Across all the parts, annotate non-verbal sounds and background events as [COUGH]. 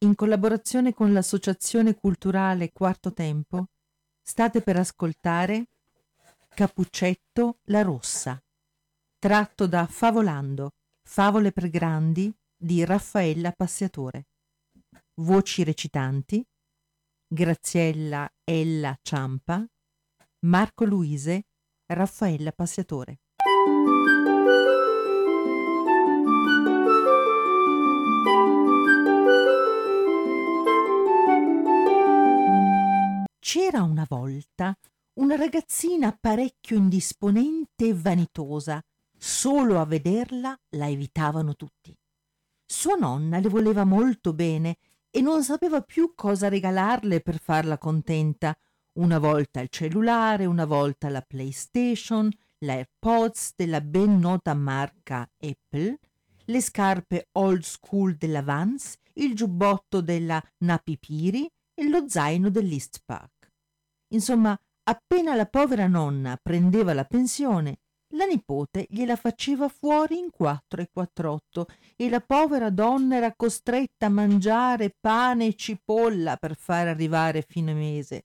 In collaborazione con l'Associazione Culturale Quarto Tempo, state per ascoltare Capuccetto la Rossa, tratto da Favolando, Favole per Grandi di Raffaella Passiatore. Voci recitanti Graziella Ella Ciampa, Marco Luise, Raffaella Passiatore. C'era una volta una ragazzina parecchio indisponente e vanitosa. Solo a vederla la evitavano tutti. Sua nonna le voleva molto bene e non sapeva più cosa regalarle per farla contenta. Una volta il cellulare, una volta la PlayStation, l'AirPods della ben nota marca Apple, le scarpe old school della Vans, il giubbotto della Napipiri e lo zaino dell'East Park. Insomma, appena la povera nonna prendeva la pensione, la nipote gliela faceva fuori in quattro e quattr'otto e la povera donna era costretta a mangiare pane e cipolla per far arrivare fine mese.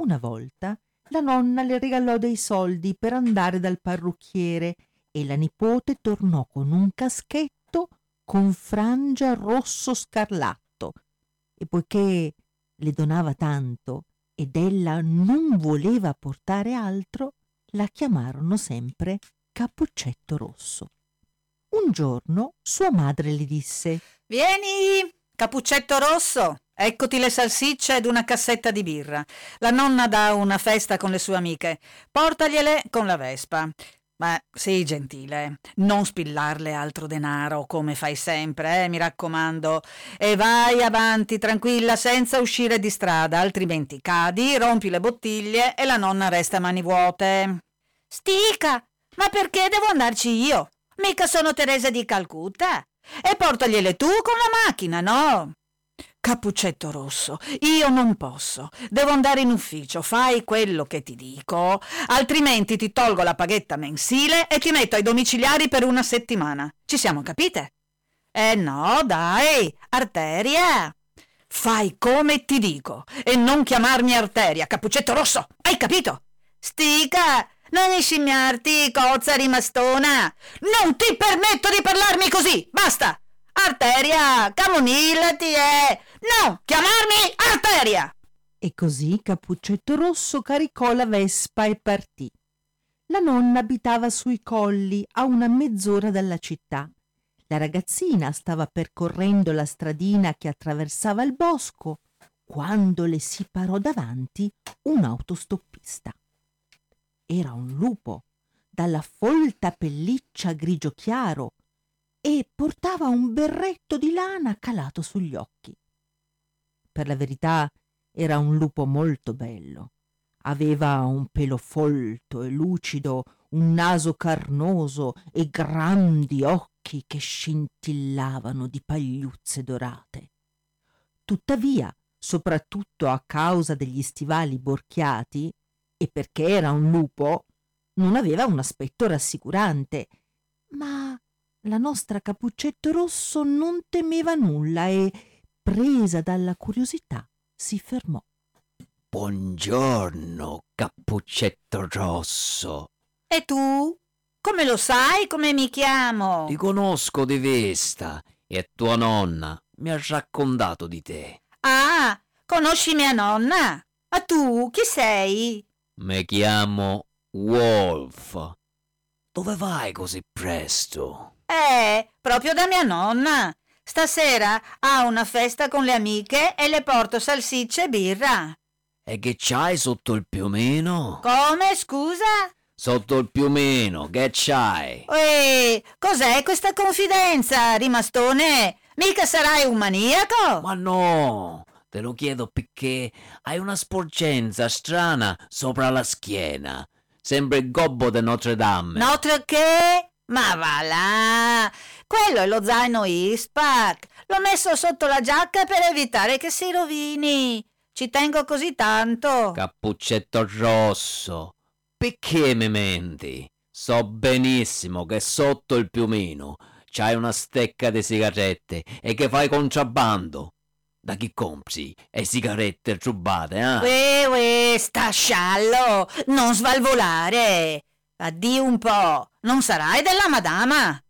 Una volta la nonna le regalò dei soldi per andare dal parrucchiere e la nipote tornò con un caschetto con frangia rosso scarlatto e poiché le donava tanto ed ella non voleva portare altro, la chiamarono sempre Cappuccetto Rosso. Un giorno sua madre le disse Vieni, Cappuccetto Rosso, eccoti le salsicce ed una cassetta di birra. La nonna dà una festa con le sue amiche. Portagliele con la Vespa. Ma sii gentile, non spillarle altro denaro come fai sempre, eh, mi raccomando. E vai avanti tranquilla senza uscire di strada, altrimenti cadi, rompi le bottiglie e la nonna resta a mani vuote. Stica, ma perché devo andarci io? Mica sono Teresa di Calcutta. E portagliele tu con la macchina, no? Cappuccetto rosso, io non posso. Devo andare in ufficio, fai quello che ti dico, altrimenti ti tolgo la paghetta mensile e ti metto ai domiciliari per una settimana. Ci siamo capite? Eh no, dai, arteria. Fai come ti dico e non chiamarmi arteria, cappuccetto rosso, hai capito? Stica, non scimmiarti, cozza rimastona. Non ti permetto di parlarmi così, basta. Arteria, camomillati e... No, chiamarmi Arteria! E così Cappuccetto Rosso caricò la vespa e partì. La nonna abitava sui colli a una mezz'ora dalla città. La ragazzina stava percorrendo la stradina che attraversava il bosco quando le si parò davanti un autostoppista. Era un lupo dalla folta pelliccia grigio chiaro e portava un berretto di lana calato sugli occhi. Per la verità era un lupo molto bello. Aveva un pelo folto e lucido, un naso carnoso e grandi occhi che scintillavano di pagliuzze dorate. Tuttavia, soprattutto a causa degli stivali borchiati, e perché era un lupo, non aveva un aspetto rassicurante, ma la nostra Cappuccetto Rosso non temeva nulla e, presa dalla curiosità, si fermò. Buongiorno, Cappuccetto Rosso. E tu? Come lo sai come mi chiamo? Ti conosco di vista e tua nonna mi ha raccontato di te. Ah, conosci mia nonna? Ma tu chi sei? Mi chiamo Wolf. Dove vai così presto? Eh, proprio da mia nonna. Stasera ha una festa con le amiche e le porto salsicce e birra. E che c'hai sotto il piumino? Come, scusa? Sotto il piumino, che c'hai? Ehi, cos'è questa confidenza, rimastone? Mica sarai un maniaco? Ma no, te lo chiedo perché hai una sporgenza strana sopra la schiena. Sembra il gobbo di Notre Dame. Notre che? Ma va là! Quello è lo zaino Ispac. L'ho messo sotto la giacca per evitare che si rovini. Ci tengo così tanto. Cappuccetto rosso, perché mi menti? So benissimo che sotto il piumino c'hai una stecca di sigarette e che fai contrabbando. Da chi compri e sigarette rubate, eh? Uè, uè, sta sciallo! Non svalvolare! Addi un po', non sarai della madama!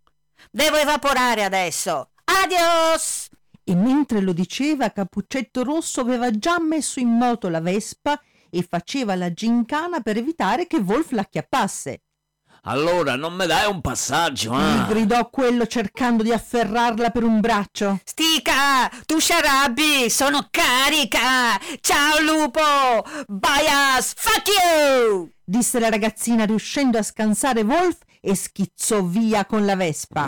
Devo evaporare adesso! Adios! E mentre lo diceva, Cappuccetto Rosso aveva già messo in moto la Vespa e faceva la gincana per evitare che Wolf l'acchiappasse. Allora non mi dai un passaggio, Gli eh? gridò quello cercando di afferrarla per un braccio. Stica, tu sciarabbi, sono carica! Ciao lupo! Bias, fuck you! Disse la ragazzina riuscendo a scansare Wolf e schizzò via con la Vespa.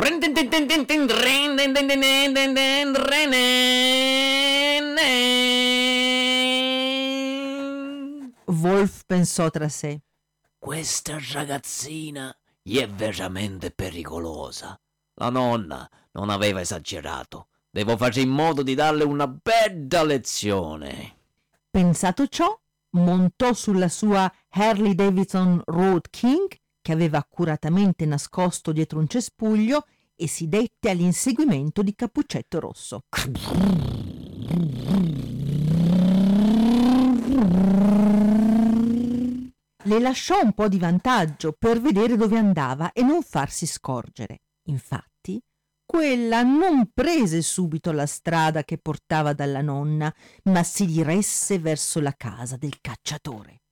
Wolf pensò tra sé. Questa ragazzina gli è veramente pericolosa. La nonna non aveva esagerato. Devo fare in modo di darle una bella lezione. Pensato ciò, montò sulla sua Harley Davidson Road King, che aveva accuratamente nascosto dietro un cespuglio, e si dette all'inseguimento di Cappuccetto Rosso. Le lasciò un po' di vantaggio per vedere dove andava e non farsi scorgere. Infatti, quella non prese subito la strada che portava dalla nonna, ma si diresse verso la casa del cacciatore.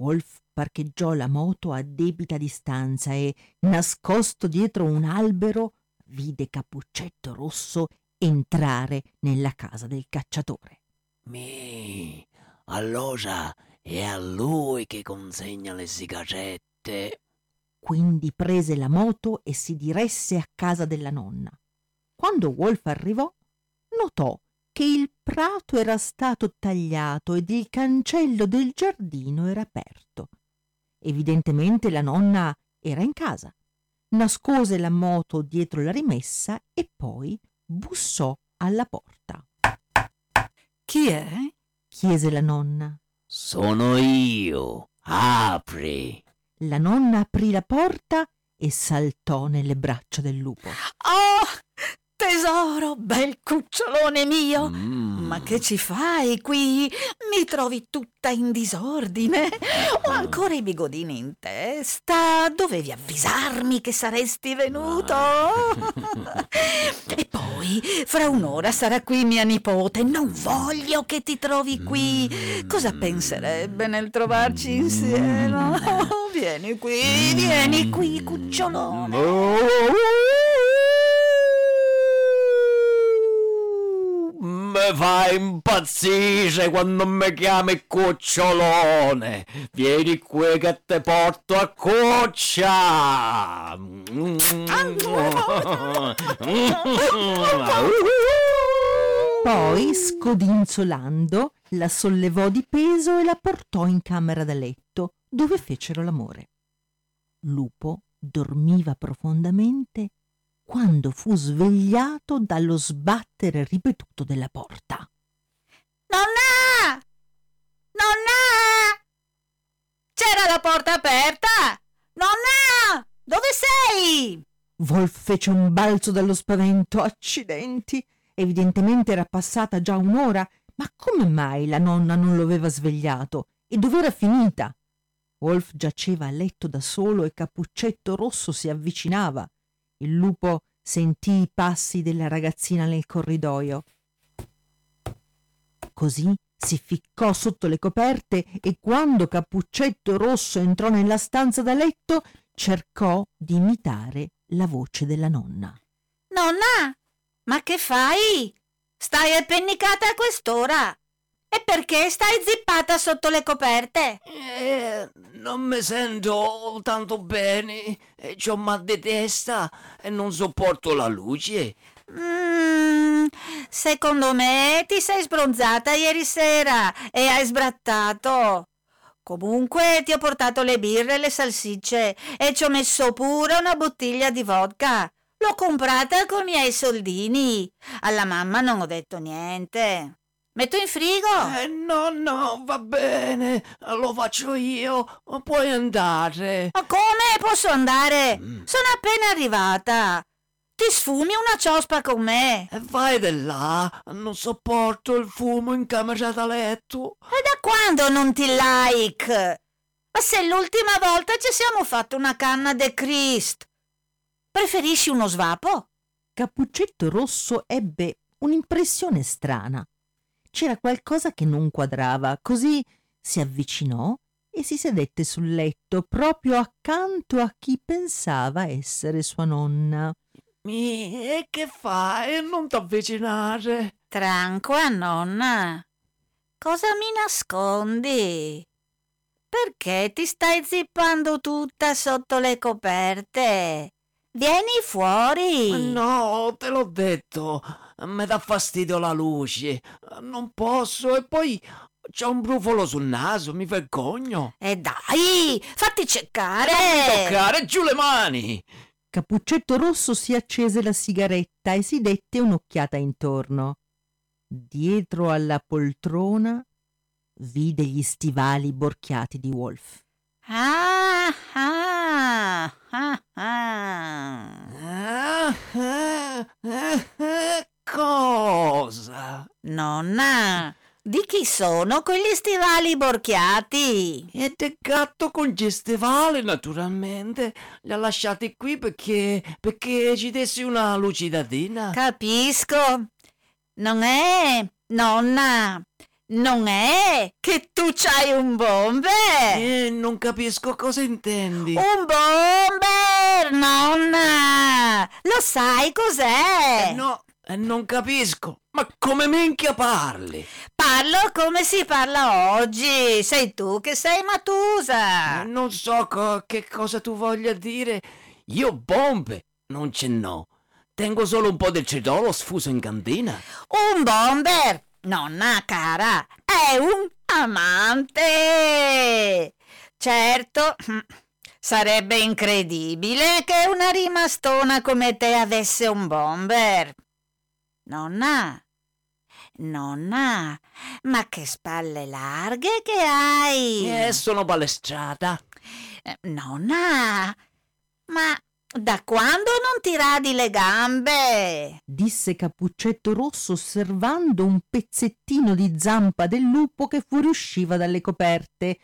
Wolf parcheggiò la moto a debita distanza e, nascosto dietro un albero, vide Cappuccetto Rosso entrare nella casa del cacciatore. Mi, allora è a lui che consegna le sigarette. Quindi prese la moto e si diresse a casa della nonna. Quando Wolf arrivò, notò che il prato era stato tagliato ed il cancello del giardino era aperto. Evidentemente la nonna era in casa. Nascose la moto dietro la rimessa e poi bussò alla porta. Chi è? Chiese la nonna. Sono io. Apri. La nonna aprì la porta e saltò nelle braccia del lupo. Oh, tesoro, bel cucciolone mio! Mm. Ma che ci fai qui? Mi trovi tutta in disordine. Ho ancora i bigodini in testa. Dovevi avvisarmi che saresti venuto. e poi, fra un'ora sarà qui mia nipote. Non voglio che ti trovi qui. Cosa penserebbe nel trovarci insieme? Oh, [LAUGHS] vieni qui, vieni qui, cucciolone. Mi fa impazzire quando mi chiami cucciolone. Vieni qui che te porto a cuccia. Poi, scodinzolando, la sollevò di peso e la portò in camera da letto, dove fecero l'amore. Lupo dormiva profondamente quando fu svegliato dallo sbattere ripetuto della porta. Nonna! Nonna! C'era la porta aperta! Nonna! Dove sei? Wolf fece un balzo dallo spavento. Accidenti! Evidentemente era passata già un'ora, ma come mai la nonna non lo aveva svegliato? E dov'era finita? Wolf giaceva a letto da solo e Cappuccetto Rosso si avvicinava. Il lupo sentì i passi della ragazzina nel corridoio. Così si ficcò sotto le coperte e quando Cappuccetto Rosso entrò nella stanza da letto cercò di imitare la voce della nonna. Nonna! Ma che fai? Stai appennicata a quest'ora? E perché stai zippata sotto le coperte? Eh, non mi sento tanto bene. C'ho mal di testa e non sopporto la luce. Mm, Secondo me ti sei sbronzata ieri sera e hai sbrattato. Comunque ti ho portato le birre e le salsicce e ci ho messo pure una bottiglia di vodka. L'ho comprata con i miei soldini. Alla mamma non ho detto niente. Metto in frigo? Eh, no, no, va bene, lo faccio io, puoi andare. Ma come posso andare? Mm. Sono appena arrivata. Ti sfumi una ciospa con me? E vai di là, non sopporto il fumo in camera da letto. E da quando non ti like? Ma se l'ultima volta ci siamo fatto una canna de Christ. Preferisci uno svapo? Cappuccetto Rosso ebbe un'impressione strana. C'era qualcosa che non quadrava, così si avvicinò e si sedette sul letto proprio accanto a chi pensava essere sua nonna. Mi, e che fai? Non t'avvicinare. Tranqua, nonna. Cosa mi nascondi? Perché ti stai zippando tutta sotto le coperte? Vieni fuori. No, te l'ho detto, mi dà fastidio la luce. Non posso e poi c'è un brufolo sul naso, mi vergogno. E dai, fatti ceccare. Toccare giù le mani. Cappuccetto Rosso si accese la sigaretta e si dette un'occhiata intorno. Dietro alla poltrona vide gli stivali borchiati di Wolf. Ah, ah, ah, ah. Ah, cosa? Nonna, di chi sono quegli stivali borchiati? E del gatto con gli stivali, naturalmente. Li ha lasciati qui perché, perché ci dessi una lucidatina. Capisco. Non è, nonna, non è che tu c'hai un bomber. Eh, non capisco cosa intendi. Un bomber, nonna. Lo sai cos'è? Eh, no, eh, non capisco. Ma come minchia parli? Parlo come si parla oggi. Sei tu che sei Eh, Matusa. non so co- che cosa tu voglia dire. Io bombe non ce n'ho. Tengo solo un po' del cedolo sfuso in cantina. Un bomber, nonna cara, è un amante. Certo, [CLEARS THROAT] sarebbe incredibile che una rimastona come te avesse un bomber. Nonna, nonna, ma che spalle larghe che hai. Eh, sono palestrata. Eh, Nonna, ma da quando non ti radi le gambe? disse Cappuccetto Rosso osservando un pezzettino di zampa del lupo che fuoriusciva dalle coperte.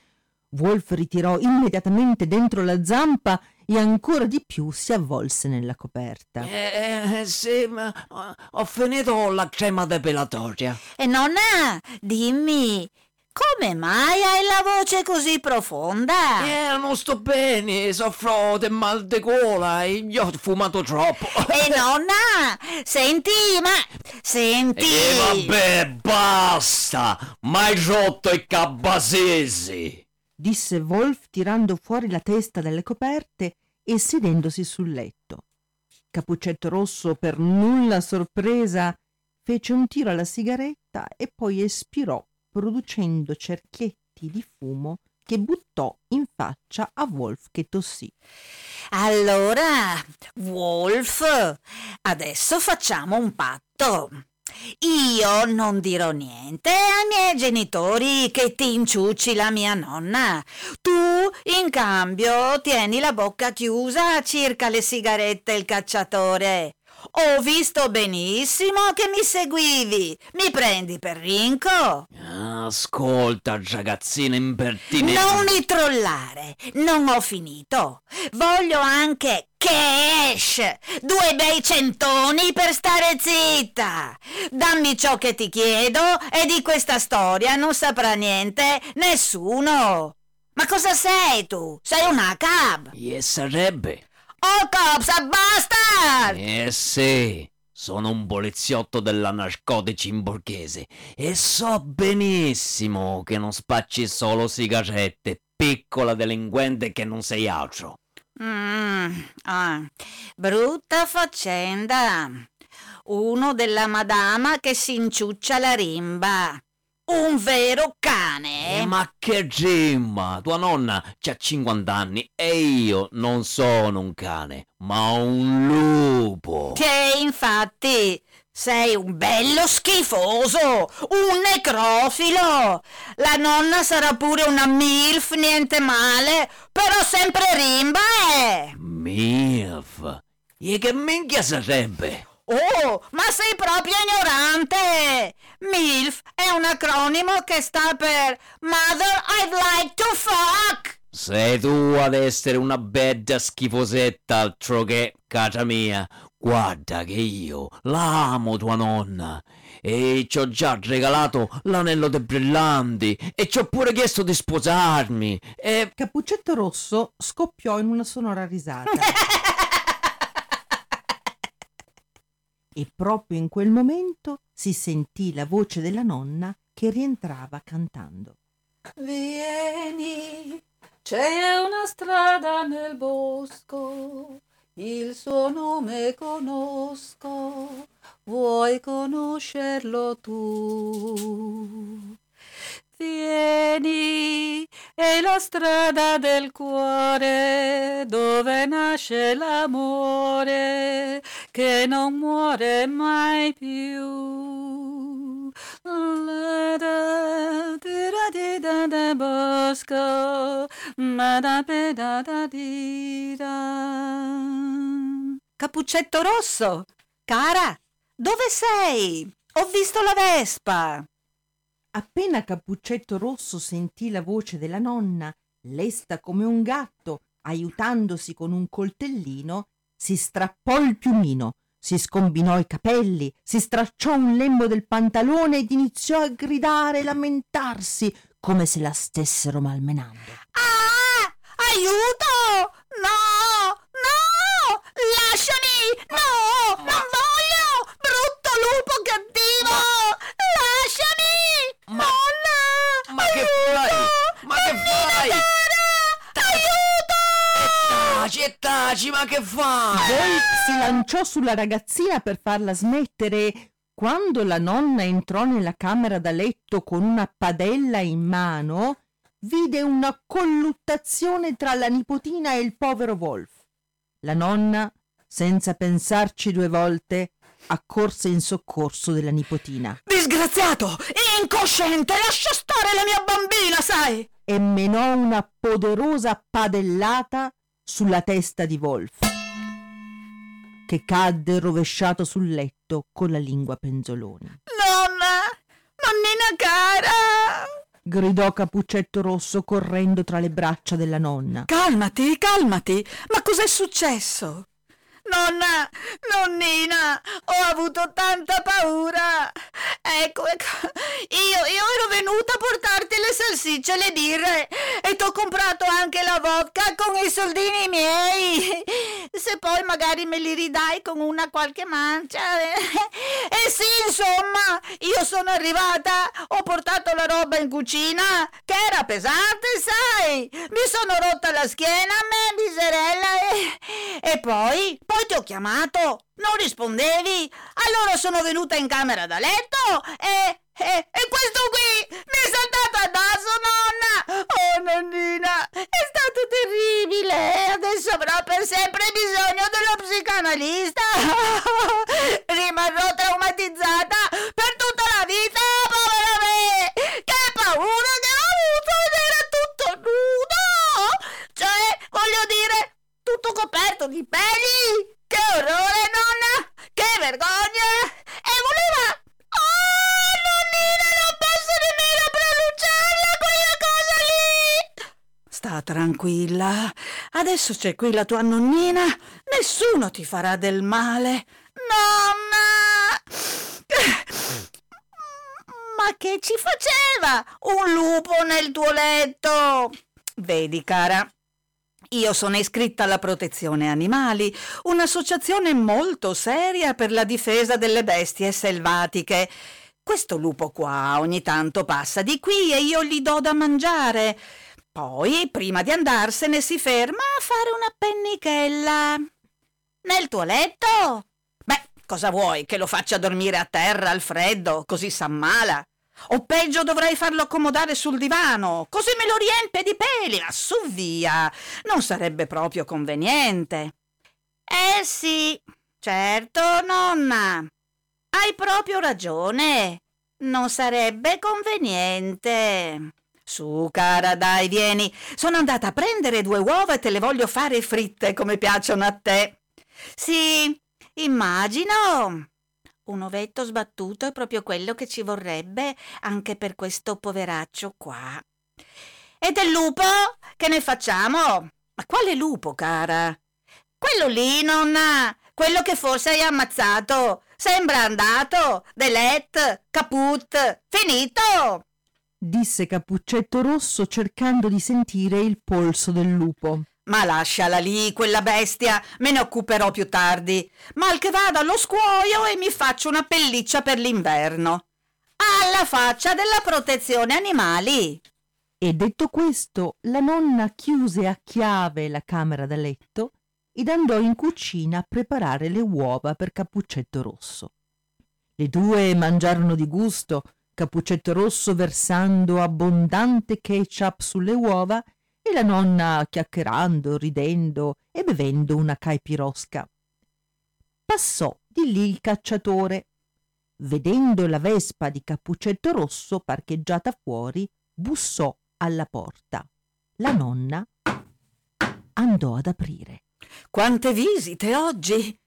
Wolf ritirò immediatamente dentro la zampa e ancora di più si avvolse nella coperta. Eh, eh, sì, ma eh, ho finito la crema depilatoria. E nonna, dimmi, come mai hai la voce così profonda? Eh, non sto bene, soffro del mal di gola e io ho fumato troppo. E [LAUGHS] nonna, senti, ma senti. E vabbè, basta! Mai rotto i cabasesi! disse Wolf tirando fuori la testa dalle coperte e sedendosi sul letto. Cappuccetto Rosso, per nulla sorpresa, fece un tiro alla sigaretta e poi espirò, producendo cerchietti di fumo che buttò in faccia a Wolf che tossì. Allora, Wolf, adesso facciamo un patto. Io non dirò niente ai miei genitori che ti inciucci la mia nonna. Tu, in cambio, tieni la bocca chiusa circa le sigarette e il cacciatore. Ho visto benissimo che mi seguivi. Mi prendi per rinco? Ascolta, ragazzina impertinente. Non mi trollare, non ho finito. Voglio anche cash, due bei centoni per stare zitta. Dammi ciò che ti chiedo e di questa storia non saprà niente nessuno. Ma cosa sei tu? Sei una cab. E sarebbe. Oh cops, basta! Eh sì, sono un poliziotto della narcotici in borghese e so benissimo che non spacci solo sigarette, piccola delinquente che non sei altro. Mm, ah, brutta faccenda. uno della madama che si inciuccia la rimba. Un vero cane. Eh, ma che gemma! Tua nonna ha 50 anni e io non sono un cane, ma un lupo. Che infatti sei un bello schifoso, un necrofilo. La nonna sarà pure una MILF, niente male, però sempre rimba, eh. MILF? E che minchia sarebbe? Oh, ma sei proprio ignorante! MILF è un acronimo che sta per Mother I'd like to fuck! Sei tu ad essere una bella schifosetta altro che, casa mia. Guarda che io la amo tua nonna e ci ho già regalato l'anello dei brillanti e ci ho pure chiesto di sposarmi e... Cappuccetto Rosso scoppiò in una sonora risata. [LAUGHS] e proprio in quel momento si sentì la voce della nonna che rientrava cantando. Vieni, c'è una strada nel bosco, il suo nome conosco, vuoi conoscerlo tu? Vieni, è la strada del cuore dove nasce l'amore che non muore mai più. Da bosco, ma da pe di. Cappuccetto rosso, cara, dove sei? Ho visto la Vespa. Appena Cappuccetto Rosso sentì la voce della nonna, lesta come un gatto, aiutandosi con un coltellino, si strappò il piumino, si scombinò i capelli, si stracciò un lembo del pantalone ed iniziò a gridare e lamentarsi come se la stessero malmenando. Ah! Aiuto! No! No! Lasciami! No! Non voglio! Brutto lupo cattivo! Lasciami! Ma- Nonna! ma che aiuto! fai? Ma che fai? Aiuto! Taci e taci, ma che fai? Poi si lanciò sulla ragazzina per farla smettere. Quando la nonna entrò nella camera da letto con una padella in mano, vide una colluttazione tra la nipotina e il povero Wolf. La nonna, senza pensarci due volte, accorse in soccorso della nipotina Disgraziato! Incosciente! Lascia stare la mia bambina, sai! E menò una poderosa padellata sulla testa di Wolf, che cadde rovesciato sul letto con la lingua penzoloni. Nonna! Nonnina cara! Gridò Capuccetto Rosso correndo tra le braccia della nonna. Calmati, calmati! Ma cos'è successo? Nonna, nonnina, ho avuto tanta paura. Ecco, ecco, io, io ero venuta a portarti le salsicce e le birre e t'ho comprato anche la vodka con i soldini miei. Se poi magari me li ridai con una qualche mancia. E sì, insomma, io sono arrivata, ho portato la roba in cucina, che era pesante, sai. Mi sono rotta la schiena me, miserella, e, e poi, poi ti ho chiamato, non rispondevi. Allora sono venuta in camera da letto e, e, e questo qui mi è saltato addosso, nonna. Oh, nonnina, è stato terribile. Adesso avrò per sempre bisogno dello psicanalista. [LAUGHS] Rimarrò traumatizzata tutto coperto di peli. Che orrore, nonna! Che vergogna! E voleva... Oh, nonnina, non posso nemmeno pronunciarla quella cosa lì! Sta tranquilla. Adesso c'è qui la tua nonnina. Nessuno ti farà del male. Nonna! Ma che ci faceva un lupo nel tuo letto? Vedi, cara, io sono iscritta alla protezione animali, un'associazione molto seria per la difesa delle bestie selvatiche. Questo lupo qua ogni tanto passa di qui e io gli do da mangiare. Poi, prima di andarsene, si ferma a fare una pennichella. Nel tuo letto? Beh, cosa vuoi? Che lo faccia dormire a terra al freddo, così s'ammala? O peggio dovrei farlo accomodare sul divano, così me lo riempie di peli, ma su via, non sarebbe proprio conveniente. Eh sì, certo, nonna, hai proprio ragione, non sarebbe conveniente. Su, cara, dai, vieni. Sono andata a prendere due uova e te le voglio fare fritte come piacciono a te. Sì, immagino. Un ovetto sbattuto è proprio quello che ci vorrebbe anche per questo poveraccio qua. E del lupo? Che ne facciamo? Ma quale lupo, cara? Quello lì, nonna. Quello che forse hai ammazzato. Sembra andato. Delet. Caput. Finito disse Cappuccetto Rosso cercando di sentire il polso del lupo. Ma lasciala lì, quella bestia, me ne occuperò più tardi. Mal che vada allo scuoio e mi faccio una pelliccia per l'inverno. Alla faccia della protezione animali. E detto questo, la nonna chiuse a chiave la camera da letto ed andò in cucina a preparare le uova per Cappuccetto Rosso. Le due mangiarono di gusto Cappuccetto Rosso versando abbondante ketchup sulle uova e la nonna chiacchierando, ridendo e bevendo una caipirosca. Passò di lì il cacciatore. Vedendo la vespa di Cappuccetto Rosso parcheggiata fuori, bussò alla porta. La nonna andò ad aprire. Quante visite oggi!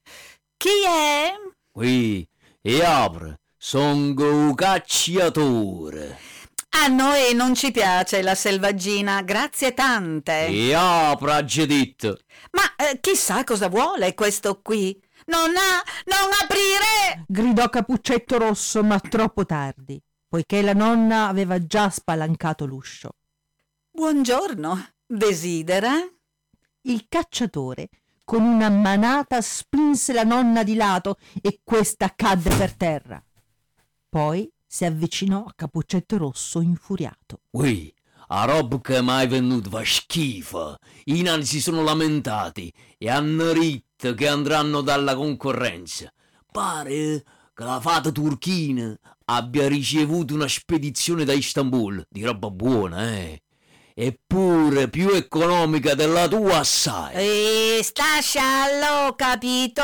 Chi è? Qui, e apre. Songo un cacciatore. A noi non ci piace la selvaggina, grazie tante. E apra, gedit. Ma eh, chissà cosa vuole questo qui. Non ha, non aprire! gridò Capuccetto Rosso, ma troppo tardi, poiché la nonna aveva già spalancato l'uscio. Buongiorno, desidera? Il cacciatore con una manata spinse la nonna di lato e questa cadde per terra. Poi si avvicinò a Capuccetto Rosso infuriato. Ui, a roba che mai venuto fa schifo. I nani si sono lamentati e hanno ritto che andranno dalla concorrenza. Pare che la fata turchina abbia ricevuto una spedizione da Istanbul di roba buona, eh eppure più economica della tua assai. E sta sciallo, capito?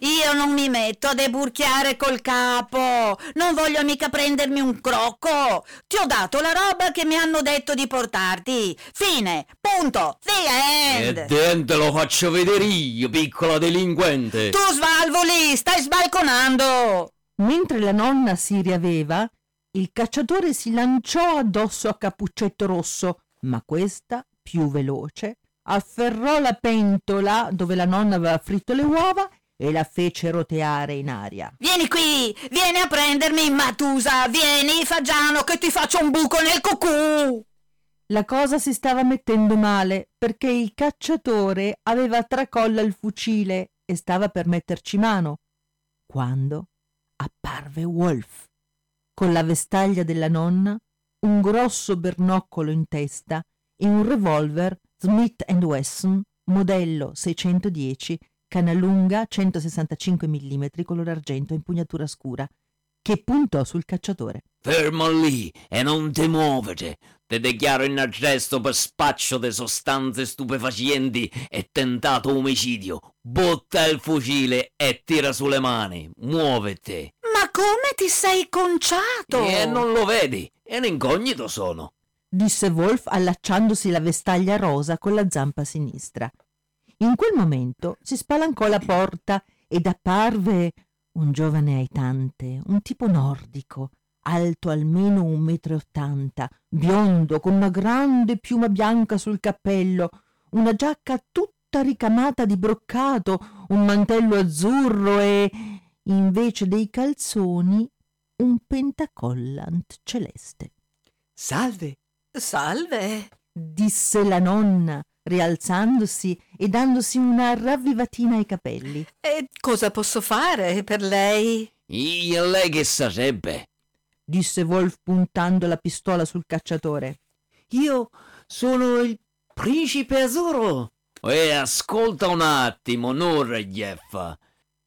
Io non mi metto a deburchiare col capo. Non voglio mica prendermi un crocco. Ti ho dato la roba che mi hanno detto di portarti. Fine, punto, the end. E dente lo faccio vedere io, piccola delinquente. Tu svalvoli, stai sbalconando. Mentre la nonna si riaveva, il cacciatore si lanciò addosso a Cappuccetto Rosso, ma questa, più veloce, afferrò la pentola dove la nonna aveva fritto le uova e la fece roteare in aria. Vieni qui, vieni a prendermi, Matusa, vieni, Fagiano, che ti faccio un buco nel cucù. La cosa si stava mettendo male perché il cacciatore aveva tracolla il fucile e stava per metterci mano, quando apparve Wolf con la vestaglia della nonna un grosso bernoccolo in testa e un revolver Smith Wesson modello 610 canna lunga 165 mm color argento impugnatura scura che puntò sul cacciatore. Fermo lì e non ti muovete. Ti dichiaro in arresto per spaccio di sostanze stupefacenti e tentato omicidio. Butta il fucile e tira sulle mani. Muovete. Come ti sei conciato? E non lo vedi? È un incognito sono. Disse Wolf allacciandosi la vestaglia rosa con la zampa sinistra. In quel momento si spalancò la porta ed apparve un giovane aitante, un tipo nordico, alto almeno un metro e ottanta, biondo, con una grande piuma bianca sul cappello, una giacca tutta ricamata di broccato, un mantello azzurro e, invece dei calzoni, un pentacollant celeste. Salve, salve, disse la nonna, rialzandosi e dandosi una ravvivatina ai capelli. E cosa posso fare per lei? E lei che sarebbe? disse Wolf puntando la pistola sul cacciatore. Io sono il principe azzurro. E ascolta un attimo, Norgef.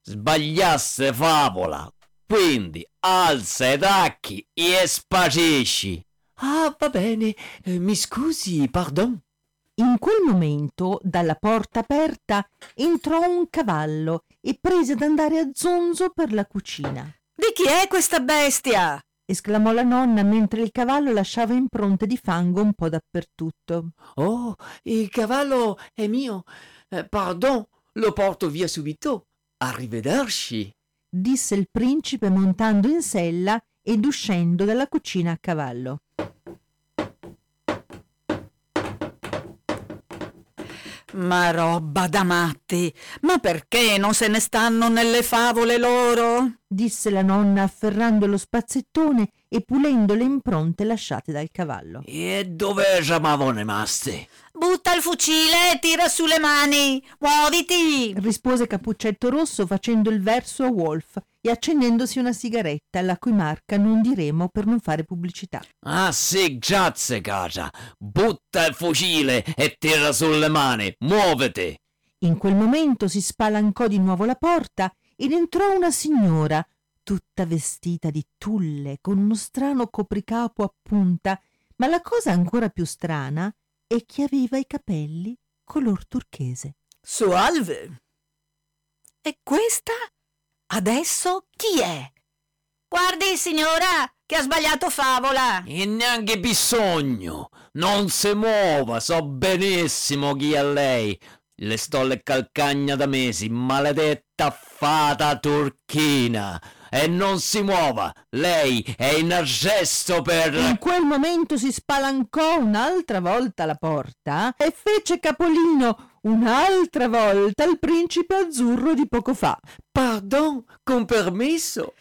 Sbagliasse favola. Quindi alza i tacchi e sparisci. Ah, va bene. Eh, mi scusi, pardon. In quel momento, dalla porta aperta, entrò un cavallo e prese ad andare a zonzo per la cucina. Di chi è questa bestia? esclamò la nonna mentre il cavallo lasciava impronte di fango un po' dappertutto. Oh, il cavallo è mio. Eh, pardon, lo porto via subito. Arrivederci. disse il principe montando in sella ed uscendo dalla cucina a cavallo. Ma roba da matti! Ma perché non se ne stanno nelle favole loro? Disse la nonna afferrando lo spazzettone e pulendo le impronte lasciate dal cavallo. E dove eravamo rimasti? Butta il fucile e tira su le mani. Muoviti. rispose Cappuccetto Rosso facendo il verso a Wolf e accendendosi una sigaretta, la cui marca non diremo per non fare pubblicità. Ah sì, grazie cara. Butta il fucile e tira sulle mani. Muoviti. In quel momento si spalancò di nuovo la porta ed entrò una signora, tutta vestita di tulle, con uno strano copricapo a punta, ma la cosa ancora più strana è che aveva i capelli color turchese. Salve! E questa? Adesso chi è? Guardi, signora, che ha sbagliato favola. E neanche bisogno. Non si muova, so benissimo chi è lei. Le sto le calcagna da mesi, maledetta fata turchina. E non si muova. Lei è in arresto per... In quel momento si spalancò un'altra volta la porta e fece capolino un'altra volta il principe azzurro di poco fa. Pardon, con permesso.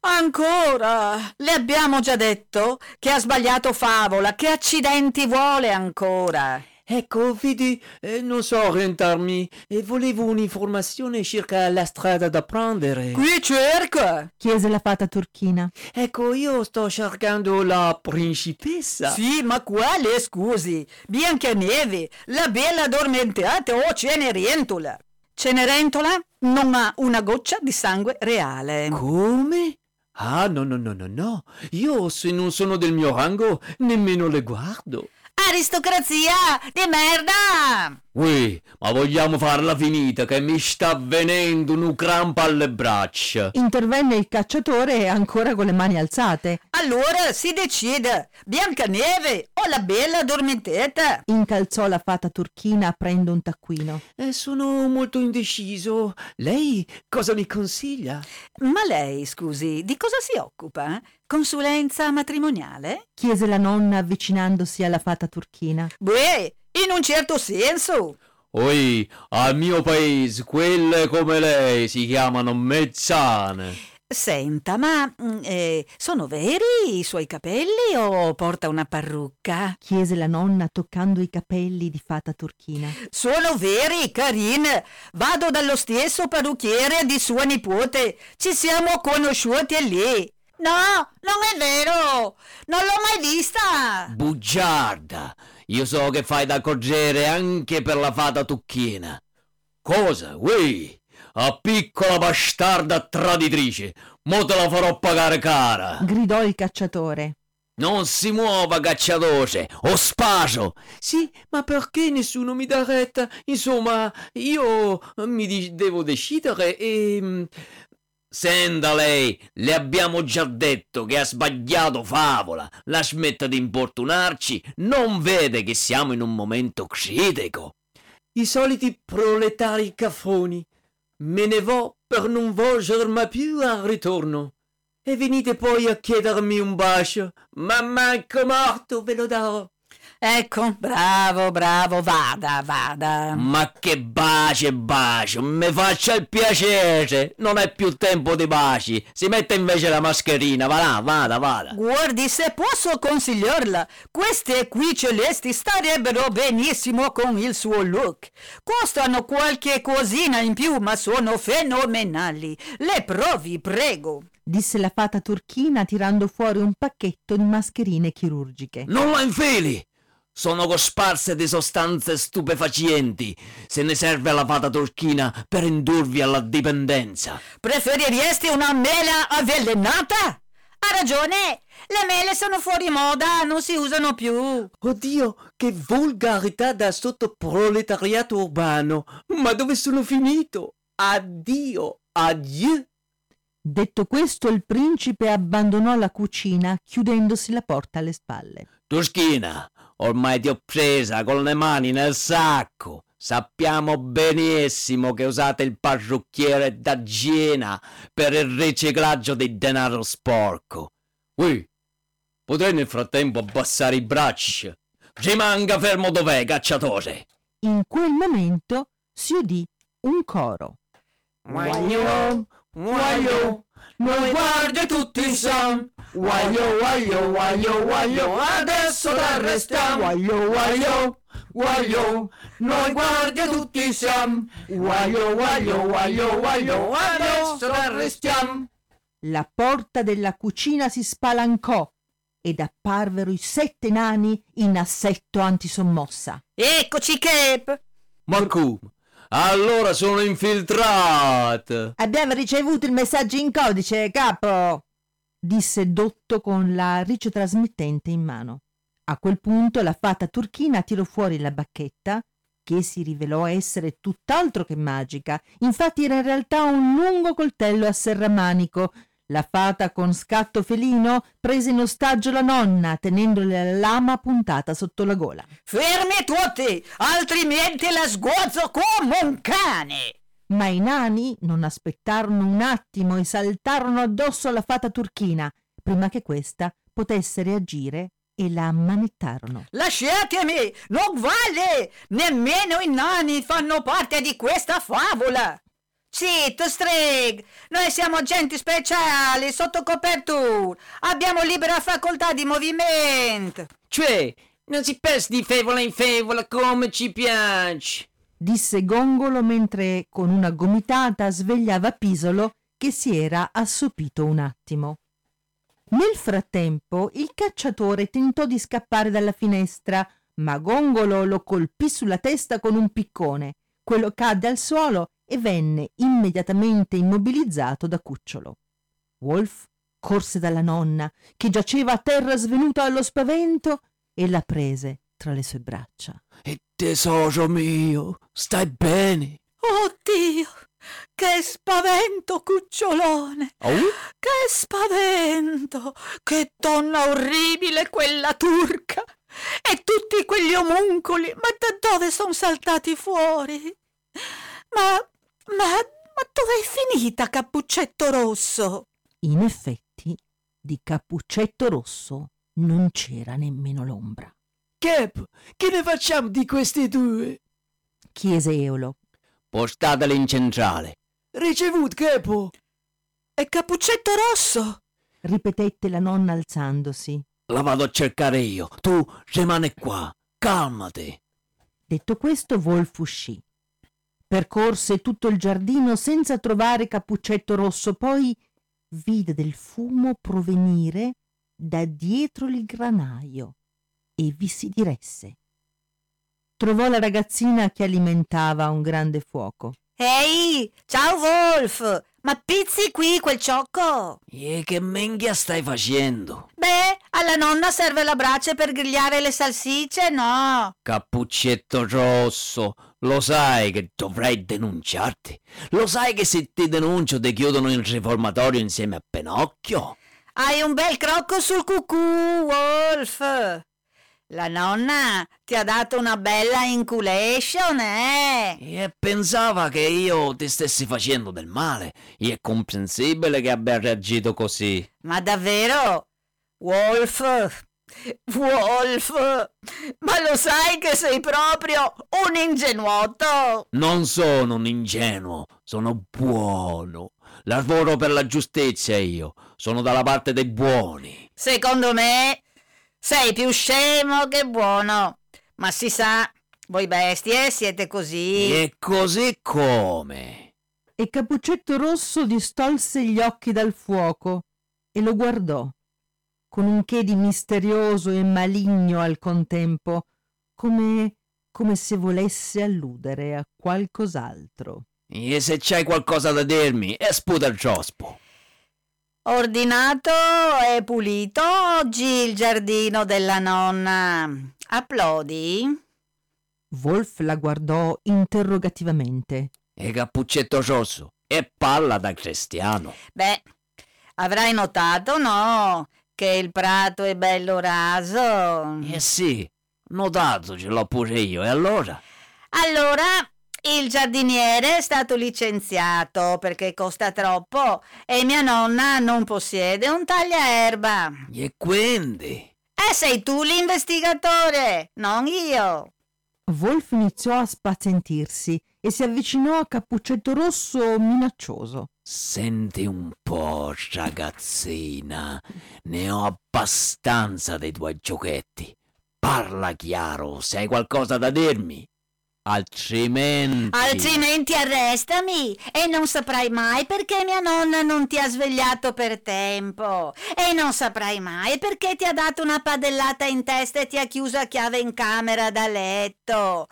Ancora? Le abbiamo già detto che ha sbagliato favola. Che accidenti vuole ancora? Ecco, vedi, eh, non so orientarmi e volevo un'informazione circa la strada da prendere. Qui cerca! chiese la fata turchina. Ecco, io sto cercando la principessa. Sì, ma quale, scusi? Biancaneve, la bella addormentata o Cenerentola? Cenerentola non ha una goccia di sangue reale. Come? Ah, no, no, no, no, no. Io, se non sono del mio rango, nemmeno le guardo. Aristocrazia di merda! Ui, ma vogliamo farla finita che mi sta venendo un crampo alle braccia. Intervenne il cacciatore ancora con le mani alzate. Allora si decide, Biancaneve o la bella addormentata? Incalzò la fata turchina aprendo un taccuino. Eh, sono molto indeciso. Lei cosa mi consiglia? Ma lei, scusi, di cosa si occupa? Consulenza matrimoniale? chiese la nonna avvicinandosi alla fata turchina. Beh, in un certo senso. Oi, al mio paese quelle come lei si chiamano mezzane. Senta, ma mm, eh, sono veri i suoi capelli o porta una parrucca? chiese la nonna toccando i capelli di fata turchina. Sono veri, Karine. Vado dallo stesso parrucchiere di sua nipote. Ci siamo conosciuti lì. No, non è vero. Non l'ho mai vista. Bugiarda, io so che fai da corgere anche per la fata tucchina. Cosa? Ui, a piccola bastarda traditrice, mo te la farò pagare cara. Gridò il cacciatore. Non si muova, cacciatore, o spaso! Sì, ma perché nessuno mi dà retta? Insomma, io mi devo decidere e... Senta lei, le abbiamo già detto che ha sbagliato favola. La smetta di importunarci, non vede che siamo in un momento critico. I soliti proletari caffoni. Me ne vo per non volgermi più al ritorno. E venite poi a chiedermi un bacio, ma manco morto ve lo darò. Ecco, bravo, bravo, vada, vada. Ma che bacio e bacio, mi faccia il piacere. Non è più tempo di baci. Si mette invece la mascherina, va là, vada, vada. Guardi, se posso consigliarla, queste qui celesti starebbero benissimo con il suo look. Costano qualche cosina in più, ma sono fenomenali. Le provi, prego. disse la fata turchina tirando fuori un pacchetto di mascherine chirurgiche. Non la infili! Sono cosparse di sostanze stupefacenti. Se ne serve la fata turchina per indurvi alla dipendenza. Preferiresti una mela avvelenata? Ha ragione, le mele sono fuori moda, non si usano più. Oddio, che volgarità da sottoproletariato urbano! Ma dove sono finito? Addio, adieu! Detto questo, il principe abbandonò la cucina, chiudendosi la porta alle spalle. Tuschina, ormai ti ho presa con le mani nel sacco. Sappiamo benissimo che usate il parrucchiere da Giena per il riciclaggio di denaro sporco. Ui, potrei nel frattempo abbassare i bracci. Rimanga fermo dov'è, cacciatore. In quel momento si udì un coro. Guaglio, guaglio, noi guardi tutti insieme. Guaglio, guaglio, guaglio, guaglio, adesso t'arrestiamo. Guaglio, guaglio, guaglio, noi guardi tutti insieme. Guaglio, guaglio, guaglio, guaglio, adesso t'arrestiamo. La porta della cucina si spalancò ed apparvero i sette nani in assetto antisommossa. Eccoci, Cape. Ma come? Allora sono infiltrato. Abbiamo ricevuto il messaggio in codice, capo, disse Dotto con la ricetrasmittente in mano. A quel punto la fata turchina tirò fuori la bacchetta, che si rivelò essere tutt'altro che magica. Infatti era in realtà un lungo coltello a serramanico. La fata con scatto felino prese in ostaggio la nonna, tenendole la lama puntata sotto la gola. Fermi tutti, altrimenti la sguazzo come un cane. Ma i nani non aspettarono un attimo e saltarono addosso alla fata turchina, prima che questa potesse reagire e la ammanettarono. Lasciatemi, non vale, nemmeno i nani fanno parte di questa favola. Zitto, Strig! Noi siamo agenti speciali, sotto copertura. Abbiamo libera facoltà di movimento. Cioè, non si passa di fevola in fevola come ci piace. Disse Gongolo mentre con una gomitata svegliava Pisolo che si era assopito un attimo. Nel frattempo il cacciatore tentò di scappare dalla finestra, ma Gongolo lo colpì sulla testa con un piccone. Quello cadde al suolo e venne immediatamente immobilizzato da Cucciolo. Wolf corse dalla nonna, che giaceva a terra svenuta allo spavento, e la prese tra le sue braccia. E tesoro mio, stai bene? Oddio, che spavento, cucciolone! Oh? Che spavento! Che donna orribile quella turca! E tutti quegli omuncoli, ma da dove sono saltati fuori? Ma, ma, ma dov'è finita Cappuccetto Rosso? In effetti, di Cappuccetto Rosso non c'era nemmeno l'ombra. Cap, che ne facciamo di questi due? Chiese Eolo. Portateli in centrale. Ricevut, capo. E Cappuccetto Rosso? Ripetette la nonna alzandosi. La vado a cercare io. Tu rimane qua. Calmati. Detto questo, Wolf uscì. Percorse tutto il giardino senza trovare Cappuccetto Rosso, poi vide del fumo provenire da dietro il granaio e vi si diresse. Trovò la ragazzina che alimentava un grande fuoco. Ehi, ciao Wolf! Ma pizzi qui quel ciocco? E che menghia stai facendo? Beh, alla nonna serve la brace per grigliare le salsicce, no? Cappuccetto rosso, lo sai che dovrei denunciarti? Lo sai che se ti denuncio ti chiudono in riformatorio insieme a Pinocchio? Hai un bel crocco sul cucù, Wolf. La nonna ti ha dato una bella inculation, eh? E pensava che io ti stessi facendo del male. E è comprensibile che abbia reagito così. Ma davvero? Wolf, Wolf, ma lo sai che sei proprio un ingenuotto? Non sono un ingenuo, sono buono. Lavoro per la giustizia io. Sono dalla parte dei buoni. Secondo me sei più scemo che buono. Ma si sa, voi bestie siete così. E così come? E Cappuccetto Rosso distolse gli occhi dal fuoco e lo guardò con un che di misterioso e maligno al contempo, come, come se volesse alludere a qualcos'altro. E se c'hai qualcosa da dirmi, sputa il ciospo. Ordinato e pulito oggi il giardino della nonna. Applaudi? Wolf la guardò interrogativamente. E cappuccetto rosso, e palla da cristiano. Beh, avrai notato, no, che il prato è bello raso. Eh sì, notato ce l'ho pure io, e allora? Allora, il giardiniere è stato licenziato perché costa troppo e mia nonna non possiede un tagliaerba. E quindi? Eh, sei tu l'investigatore, non io. Wolf iniziò a spazientirsi e si avvicinò a Cappuccetto Rosso minaccioso. Senti un po', ragazzina, ne ho abbastanza dei tuoi giochetti. Parla chiaro, se hai qualcosa da dirmi. Altrimenti... Altrimenti arrestami e non saprai mai perché mia nonna non ti ha svegliato per tempo e non saprai mai perché ti ha dato una padellata in testa e ti ha chiuso a chiave in camera da letto.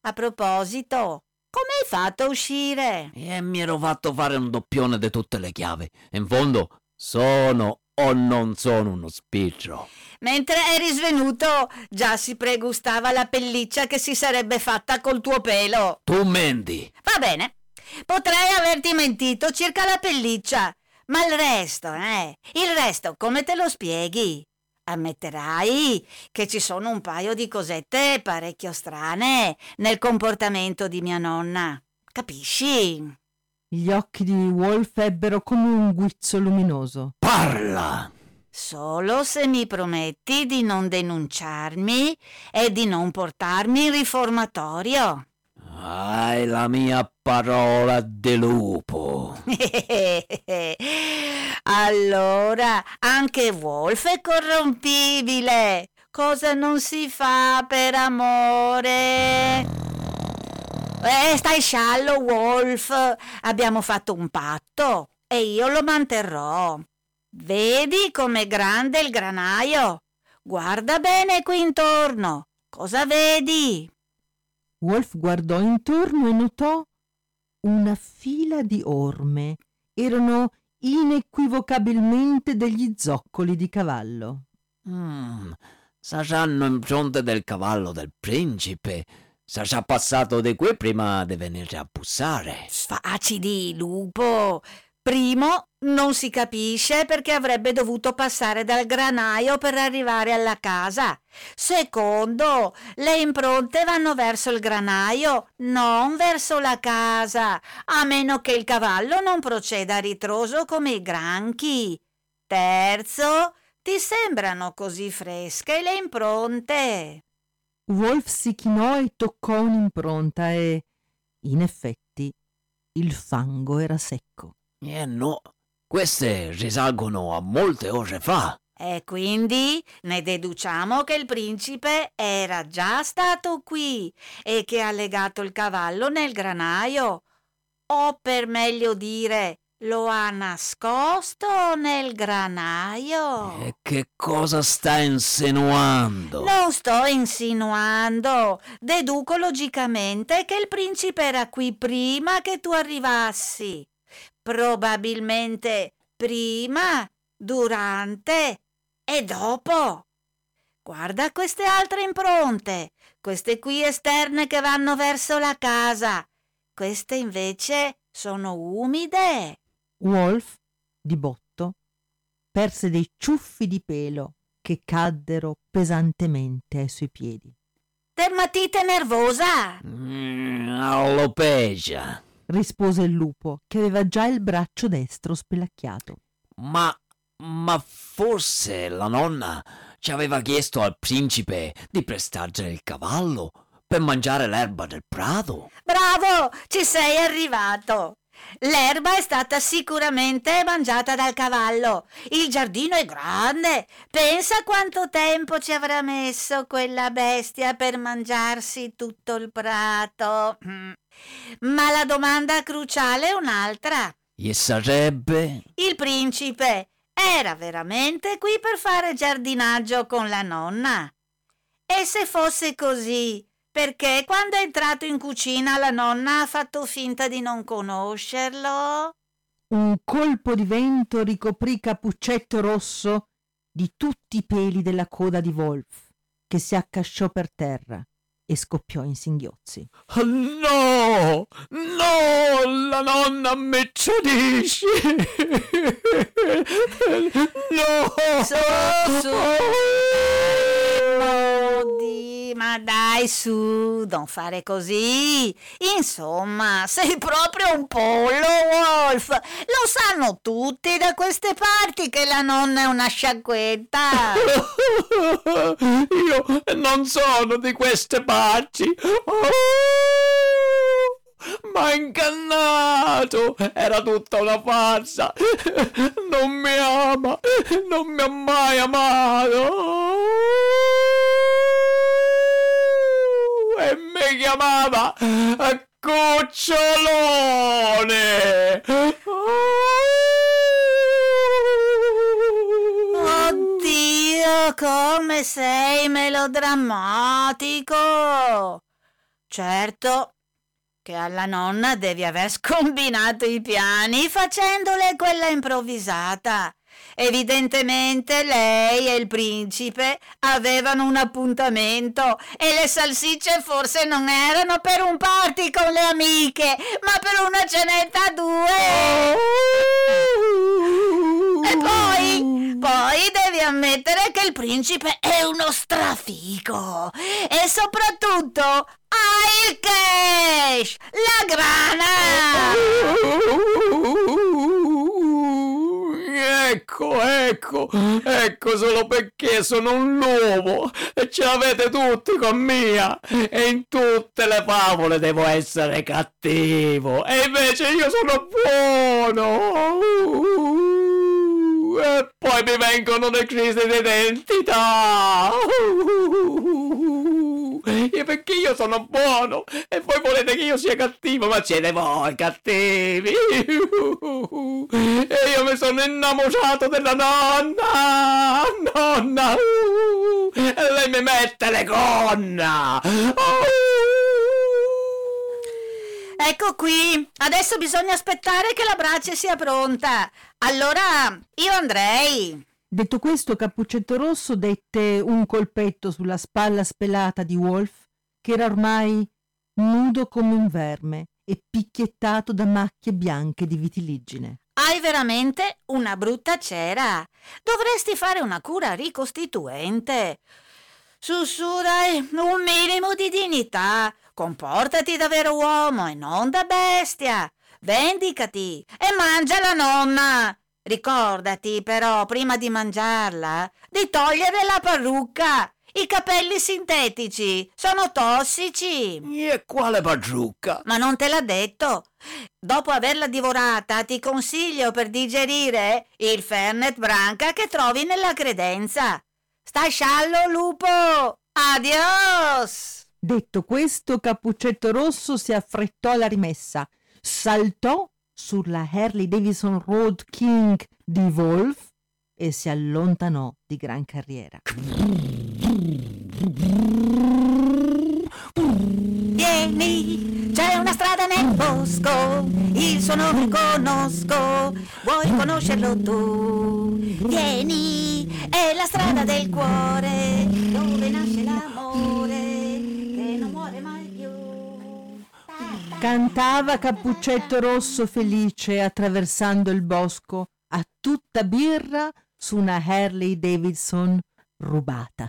A proposito, come hai fatto a uscire? E mi ero fatto fare un doppione di tutte le chiavi. In fondo, sono o non sono uno spiccio. Mentre eri svenuto, già si pregustava la pelliccia che si sarebbe fatta col tuo pelo. Tu menti. Va bene, potrei averti mentito circa la pelliccia, ma il resto, eh? Il resto come te lo spieghi? Ammetterai che ci sono un paio di cosette parecchio strane nel comportamento di mia nonna. Capisci? Gli occhi di Wolf ebbero come un guizzo luminoso. Parla! Solo se mi prometti di non denunciarmi e di non portarmi in riformatorio. Hai la mia parola di lupo. [LAUGHS] allora, anche Wolf è corrompibile. Cosa non si fa per amore? Eh, stai sciallo, Wolf. Abbiamo fatto un patto e io lo manterrò. Vedi com'è grande il granaio? Guarda bene qui intorno. Cosa vedi? Wolf guardò intorno e notò una fila di orme. Erano inequivocabilmente degli zoccoli di cavallo. Mm, saranno impronte del cavallo del principe. Sarà passato di qui prima di venire a bussare. Sfacidi, lupo. Primo, non si capisce perché avrebbe dovuto passare dal granaio per arrivare alla casa. Secondo, le impronte vanno verso il granaio, non verso la casa, a meno che il cavallo non proceda a ritroso come i granchi. Terzo, ti sembrano così fresche le impronte? Wolf si chinò e toccò un'impronta e, in effetti, il fango era secco. Eh no, queste risalgono a molte ore fa. E quindi ne deduciamo che il principe era già stato qui e che ha legato il cavallo nel granaio. O per meglio dire, lo ha nascosto nel granaio. E che cosa sta insinuando? Non sto insinuando. Deduco logicamente che il principe era qui prima che tu arrivassi. Probabilmente prima, durante e dopo. Guarda queste altre impronte, queste qui esterne che vanno verso la casa. Queste invece sono umide. Wolf, di botto, perse dei ciuffi di pelo che caddero pesantemente ai suoi piedi. Dermatite nervosa? Mm, alopecia rispose il lupo, che aveva già il braccio destro spelacchiato. Ma, ma forse la nonna ci aveva chiesto al principe di prestargli il cavallo per mangiare l'erba del prato. Bravo, ci sei arrivato. L'erba è stata sicuramente mangiata dal cavallo. Il giardino è grande. Pensa quanto tempo ci avrà messo quella bestia per mangiarsi tutto il prato. [CLEARS THROAT] Ma la domanda cruciale è un'altra. E sarebbe? Il principe era veramente qui per fare giardinaggio con la nonna? E se fosse così, perché quando è entrato in cucina la nonna ha fatto finta di non conoscerlo? Un colpo di vento ricoprì Cappuccetto Rosso di tutti i peli della coda di Wolf, che si accasciò per terra e scoppiò in singhiozzi. No! No! La nonna mi ciodisce! [LAUGHS] No! Su, [LAUGHS] su! Modi, ma dai su, non fare così. Insomma, sei proprio un pollo, Wolf. Lo sanno tutti da queste parti che la nonna è una sciacquetta. [LAUGHS] Io non sono di queste parti! Oh! Ma ingannato! Era tutta una farsa! Non mi ama! Non mi ha mai amato! E mi chiamava Cucciolone! Oddio, come sei melodrammatico! Certo che alla nonna devi aver [LAUGHS] scombinato i piani facendole quella improvvisata. Evidentemente lei e il principe avevano un appuntamento e le salsicce forse non erano per un party con le amiche, ma per una cenetta a due. E poi, poi devi ammettere che il principe è uno strafico e soprattutto ha il cash, la grana. Ecco, ecco, ecco solo perché sono un lupo e ce l'avete tutti con mia. E in tutte le favole devo essere cattivo. E invece io sono buono. E poi mi vengono le crisi di identità e perché io sono buono? E voi volete che io sia cattivo? Ma siete voi cattivi! E io mi sono innamorato della nonna! Nonna! E lei mi mette le gonna! Ecco qui, adesso bisogna aspettare che la brace sia pronta. Allora io andrei. Detto questo, Cappuccetto Rosso dette un colpetto sulla spalla spelata di Wolf, che era ormai nudo come un verme e picchiettato da macchie bianche di vitiligine. Hai veramente una brutta cera. Dovresti fare una cura ricostituente. Su, su, dai, un minimo di dignità. Comportati da vero uomo e non da bestia. Vendicati e mangia la nonna. Ricordati però, prima di mangiarla, di togliere la parrucca. I capelli sintetici sono tossici. e quale parrucca Ma non te l'ha detto? Dopo averla divorata, ti consiglio per digerire il Fernet Branca che trovi nella credenza. Stai sciallo, lupo! Adios! Detto questo, Cappuccetto Rosso si affrettò alla rimessa, saltò sulla Harley Davidson Road King di Wolf e si allontanò di gran carriera. Vieni, c'è una strada nel bosco, il suo nome conosco, vuoi conoscerlo tu? Vieni, è la strada del cuore, dove nasce l'amore, Cantava Cappuccetto Rosso felice attraversando il bosco a tutta birra su una Harley Davidson rubata.